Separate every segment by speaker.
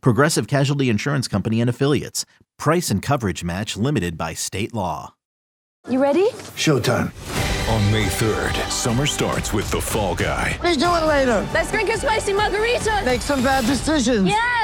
Speaker 1: Progressive Casualty Insurance Company and Affiliates. Price and coverage match limited by state law.
Speaker 2: You ready?
Speaker 3: Showtime.
Speaker 4: On May 3rd, summer starts with The Fall Guy.
Speaker 3: Let's do it later.
Speaker 2: Let's drink a spicy margarita.
Speaker 3: Make some bad decisions.
Speaker 2: Yes.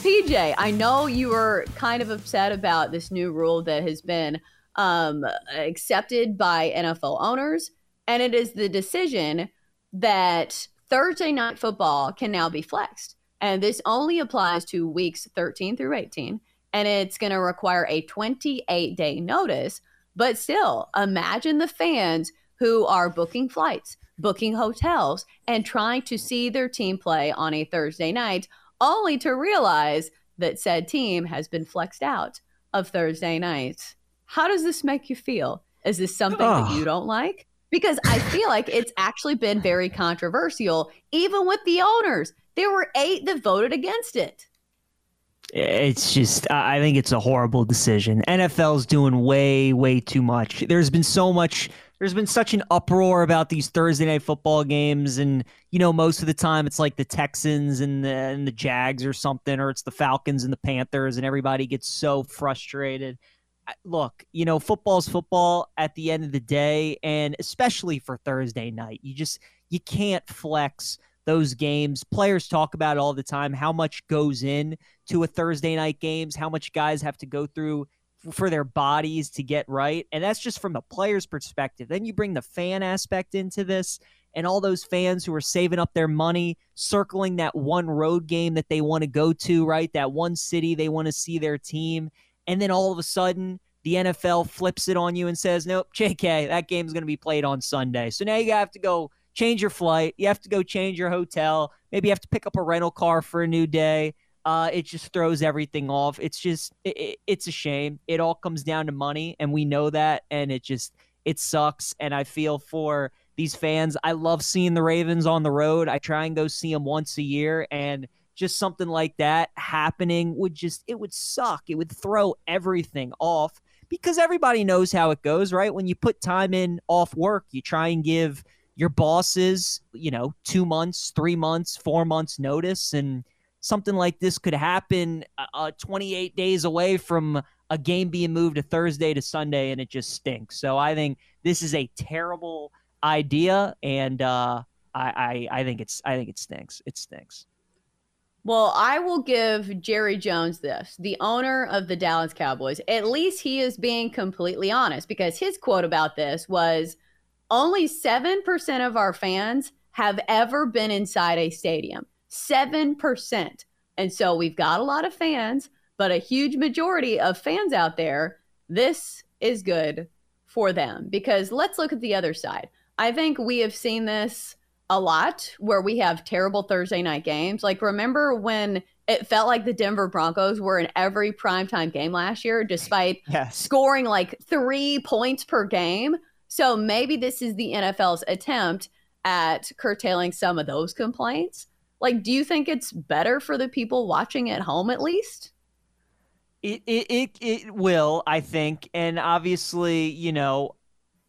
Speaker 5: PJ, I know you were kind of upset about this new rule that has been um, accepted by NFL owners, and it is the decision that Thursday night football can now be flexed. And this only applies to weeks 13 through 18, and it's going to require a 28 day notice. But still, imagine the fans who are booking flights, booking hotels, and trying to see their team play on a Thursday night only to realize that said team has been flexed out of Thursday night. How does this make you feel? Is this something that you don't like? Because I feel like it's actually been very controversial, even with the owners. There were eight that voted against it.
Speaker 6: It's just, I I think it's a horrible decision. NFL's doing way, way too much. There's been so much, there's been such an uproar about these Thursday night football games. And, you know, most of the time it's like the Texans and the, and the Jags or something, or it's the Falcons and the Panthers, and everybody gets so frustrated. Look, you know, football's football at the end of the day, and especially for Thursday night, you just, you can't flex those games. Players talk about all the time how much goes in to a Thursday night games, how much guys have to go through for their bodies to get right. And that's just from the player's perspective. Then you bring the fan aspect into this and all those fans who are saving up their money, circling that one road game that they want to go to, right? That one city they want to see their team. And then all of a sudden, the NFL flips it on you and says, nope, JK, that game's going to be played on Sunday. So now you have to go change your flight. You have to go change your hotel. Maybe you have to pick up a rental car for a new day. Uh, it just throws everything off. It's just, it, it, it's a shame. It all comes down to money, and we know that. And it just, it sucks. And I feel for these fans. I love seeing the Ravens on the road. I try and go see them once a year, and just something like that happening would just, it would suck. It would throw everything off because everybody knows how it goes, right? When you put time in off work, you try and give your bosses, you know, two months, three months, four months notice, and something like this could happen uh, uh, 28 days away from a game being moved to Thursday to Sunday, and it just stinks. So I think this is a terrible idea, and uh, I, I I think it's I think it stinks. It stinks.
Speaker 5: Well, I will give Jerry Jones this, the owner of the Dallas Cowboys. At least he is being completely honest because his quote about this was only 7% of our fans have ever been inside a stadium. 7%. And so we've got a lot of fans, but a huge majority of fans out there, this is good for them because let's look at the other side. I think we have seen this a lot where we have terrible Thursday night games. Like, remember when it felt like the Denver Broncos were in every primetime game last year, despite
Speaker 6: Yes.
Speaker 5: scoring like three points per game? So maybe this is the NFL's attempt at curtailing some of those complaints. Like, do you think it's better for the people watching at home at least?
Speaker 6: It, it it it will, I think, and obviously, you know,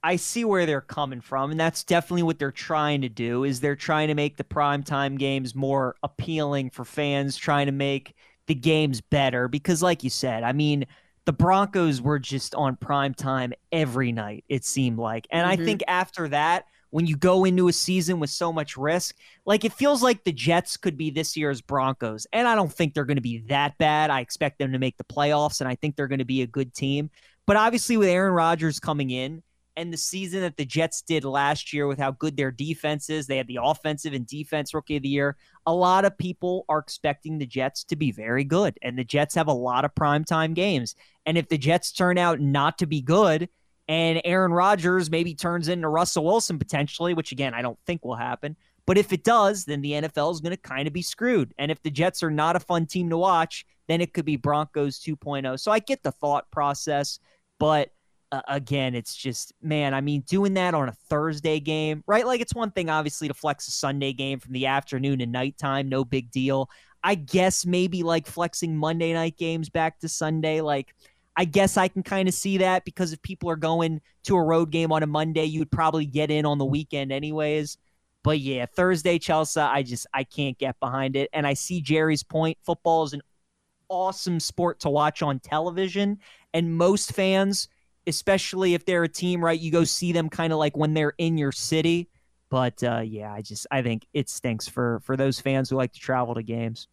Speaker 6: I see where they're coming from, and that's definitely what they're trying to do. Is they're trying to make the primetime games more appealing for fans, trying to make the games better. Because, like you said, I mean, the Broncos were just on prime time every night. It seemed like, and I
Speaker 5: Mhm.
Speaker 6: think after that, when you go into a season with so much risk. Like it feels like the Jets could be this year's Broncos. And I don't think they're going to be that bad. I expect them to make the playoffs and I think they're going to be a good team. But obviously with Aaron Rodgers coming in and the season that the Jets did last year with how good their defense is, they had the offensive and defense rookie of the year. A lot of people are expecting the Jets to be very good and the Jets have a lot of primetime games. And if the Jets turn out not to be good, and Aaron Rodgers maybe turns into Russell Wilson potentially, which again, I don't think will happen. But if it does, then the NFL is going to kind of be screwed. And if the Jets are not a fun team to watch, then it could be Broncos 2.0. So I get the thought process, but uh, again, it's just, man, I mean, doing that on a Thursday game, right? Like it's one thing, obviously, to flex a Sunday game from the afternoon and nighttime, no big deal. I guess maybe like flexing Monday night games back to Sunday, like I guess I can kind of see that because if people are going to a road game on a Monday, you would probably get in on the weekend anyways. But yeah, Thursday, Chelsa, I just I can't get behind it. And I see Jerry's point. Football is an awesome sport to watch on television. And most fans, especially if they're a team, right, you go see them kind of like when they're in your city. But uh, yeah, I just I think it stinks for for those fans who like to travel to games.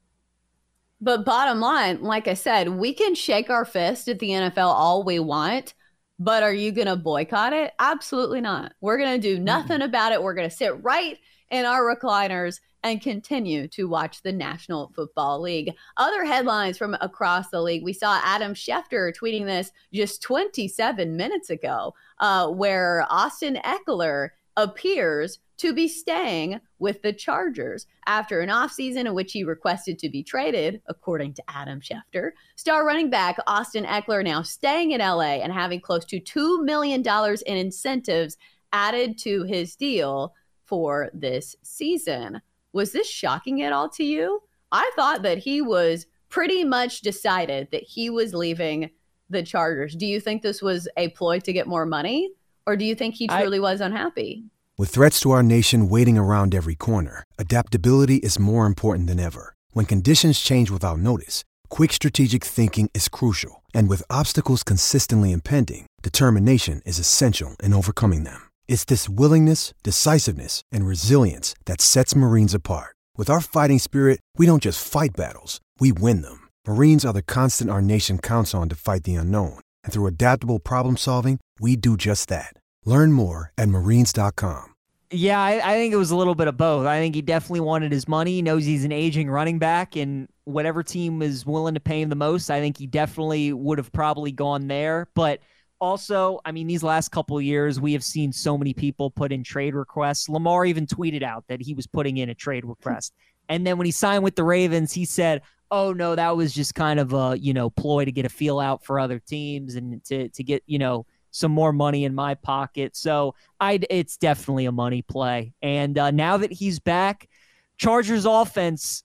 Speaker 5: But bottom line, like I said, we can shake our fist at the NFL all we want, but are you going to boycott it? Absolutely not. We're going to do nothing about it. We're going to sit right in our recliners and continue to watch the National Football League. Other headlines from across the league. We saw Adam Schefter tweeting this just 27 minutes ago, uh, where Austin Ekeler appears to be staying with the Chargers after an offseason in which he requested to be traded, according to Adam Schefter. Star running back Austin Ekeler now staying in LA and having close to $2 million in incentives added to his deal for this season. Was this shocking at all to you? I thought that he was pretty much decided that he was leaving the Chargers. Do you think this was a ploy to get more money? Or do you think he truly I, was unhappy?
Speaker 7: With threats to our nation waiting around every corner, adaptability is more important than ever. When conditions change without notice, quick strategic thinking is crucial. And with obstacles consistently impending, determination is essential in overcoming them. It's this willingness, decisiveness, and resilience that sets Marines apart. With our fighting spirit, we don't just fight battles, we win them. Marines are the constant our nation counts on to fight the unknown. And through adaptable problem solving, we do just that. Learn more at marines.com.
Speaker 6: Yeah, I, I, think it was a little bit of both. I think he definitely wanted his money. He knows he's an aging running back, and whatever team is willing to pay him the most, I think he definitely would have probably gone there. But also, I mean, these last couple years, we have seen so many people put in trade requests. Lamar even tweeted out that he was putting in a trade request. and then when he signed with the Ravens, he said, oh no, that was just kind of a, you know, ploy to get a feel out for other teams and to, to get, you know, some more money in my pocket. So I, it's definitely a money play. And uh, now that he's back, Chargers offense,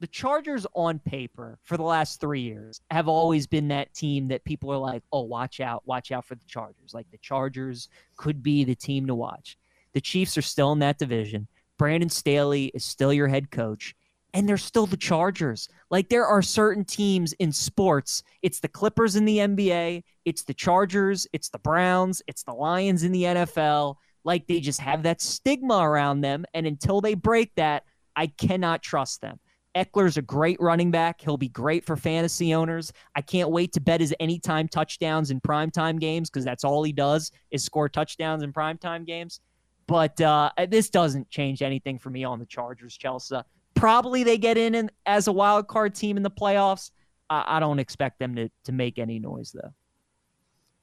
Speaker 6: the Chargers on paper for the last three years have always been that team that people are like, oh, watch out, watch out for the Chargers. Like the Chargers could be the team to watch. The Chiefs are still in that division. Brandon Staley is still your head coach and they're still the Chargers. Like there are certain teams in sports, it's the Clippers in the NBA, it's the Chargers, it's the Browns, it's the Lions in the NFL. Like they just have that stigma around them. And until they break that, I cannot trust them. Ekeler's a great running back. He'll be great for fantasy owners. I can't wait to bet his anytime touchdowns in primetime games because that's all he does is score touchdowns in primetime games. But uh, this doesn't change anything for me on the Chargers, Chelsa. Probably they get in, in as a wild card team in the playoffs. I, I don't expect them to, to make any noise, though.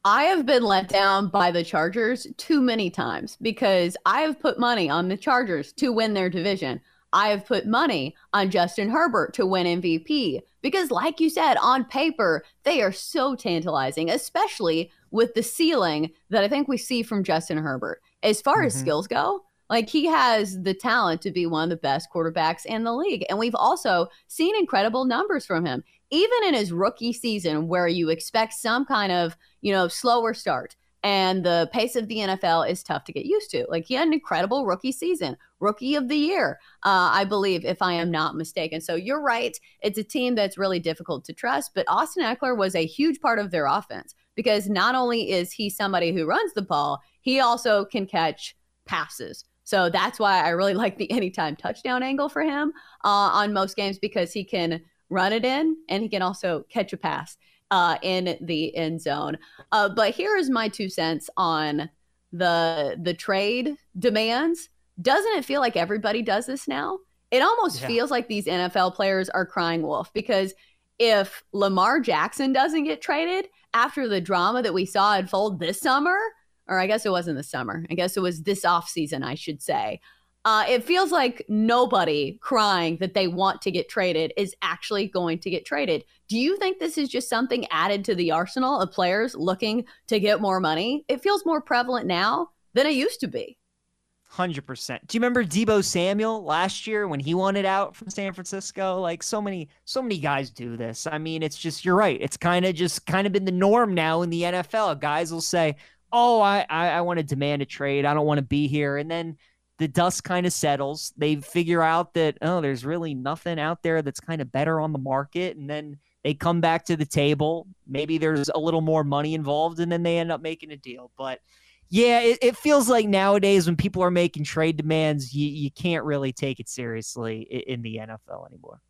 Speaker 5: I have been let down by the Chargers too many times because I have put money on the Chargers to win their division. I have put money on Justin Herbert to win MVP because, like you said, on paper, they are so tantalizing, especially with the ceiling that I think we see from Justin Herbert. As far mm-hmm. as skills go, like he has the talent to be one of the best quarterbacks in the league. And we've also seen incredible numbers from him, even in his rookie season, where you expect some kind of, you know, slower start. And the pace of the NFL is tough to get used to. Like he had an incredible rookie season, rookie of the year, uh, I believe, if I am not mistaken. So you're right. It's a team that's really difficult to trust. But Austin Ekeler was a huge part of their offense because not only is he somebody who runs the ball, he also can catch passes. So that's why I really like the anytime touchdown angle for him uh, on most games because he can run it in and he can also catch a pass uh, in the end zone. Uh, but here is my two cents on the the trade demands. Doesn't it feel like everybody does this now? It almost yeah. feels like these NFL players are crying wolf because if Lamar Jackson doesn't get traded after the drama that we saw unfold this summer, or I guess it wasn't the summer, I guess it was this off season, I should say. Uh, it feels like nobody crying that they want to get traded is actually going to get traded. Do you think this is just something added to the arsenal of players looking to get more money? It feels more prevalent now than it used to be.
Speaker 6: 100%. Do you remember Deebo Samuel last year when he wanted out from San Francisco? Like so many so many guys do this. I mean, it's just you're right. It's kind of just kind of been the norm now in the NFL. Guys will say, "Oh, I I, I want to demand a trade. I don't want to be here." And then the dust kind of settles. They figure out that oh, there's really nothing out there that's kind of better on the market and then they come back to the table. Maybe there's a little more money involved and then they end up making a deal. But yeah, it, it, feels like nowadays when people are making trade demands, you, you can't really take it seriously in, in the NFL anymore.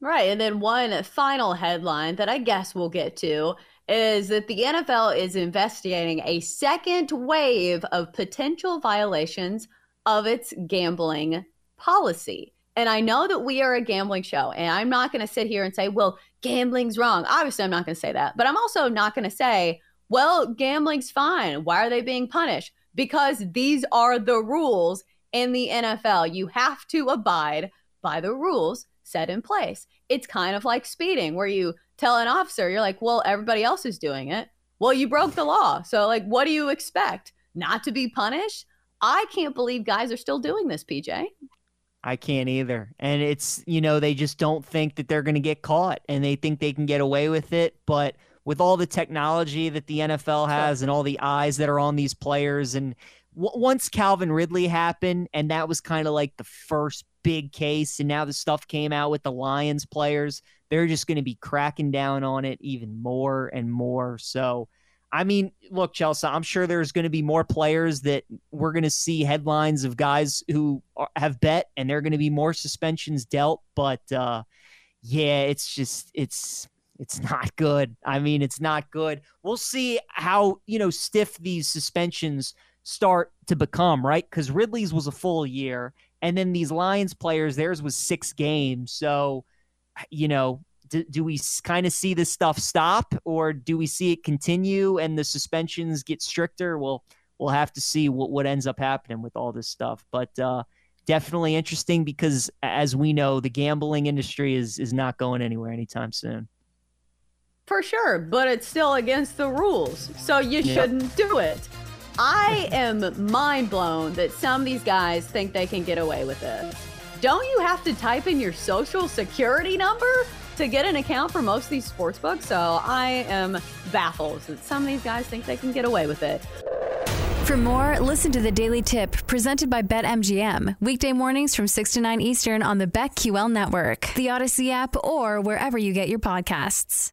Speaker 5: Right. And then one final headline that I guess we'll get to is that the NFL is investigating a second wave of potential violations of its gambling policy. And I know that we are a gambling show, and I'm not going to sit here and say, well, gambling's wrong. Obviously, I'm not going to say that. But I'm also not going to say, well, gambling's fine. Why are they being punished? Because these are the rules in the NFL. You have to abide by the rules set in place. It's kind of like speeding, where you tell an officer, you're like, well, everybody else is doing it. Well, you broke the law. So, like, what do you expect? Not to be punished? I can't believe guys are still doing this, PJ.
Speaker 6: I can't either. And it's, you know, they just don't think that they're going to get caught and they think they can get away with it. But with all the technology that the NFL has and all the eyes that are on these players. And w- once Calvin Ridley happened, and that was kind of like the first big case, and now the stuff came out with the Lions players, they're just going to be cracking down on it even more and more. So, I mean, look, Chelsa, I'm sure there's going to be more players that we're going to see headlines of guys who are, have bet, and there are going to be more suspensions dealt. But uh, yeah, it's just, it's, it's not good. I mean, it's not good. We'll see how, you know, stiff these suspensions start to become, right? Because Ridley's was a full year. And then these Lions players, theirs was six games. So, you know, do, do we kind of see this stuff stop or do we see it continue and the suspensions get stricter? Well, we'll have to see what, what ends up happening with all this stuff. But, uh, definitely interesting because as we know the gambling industry is is not going anywhere anytime soon
Speaker 5: for sure, but it's still against the rules. So you yeah. shouldn't do it. I am mind blown that some of these guys think they can get away with this. Don't you have to type in your social security number to get an account for most of these sports books? So I am baffled that some of these guys think they can get away with it.
Speaker 8: For more, listen to the Daily Tip presented by BetMGM. Weekday mornings from 6 to 9 Eastern on the BetQL network, the Audacy app, or wherever you get your podcasts.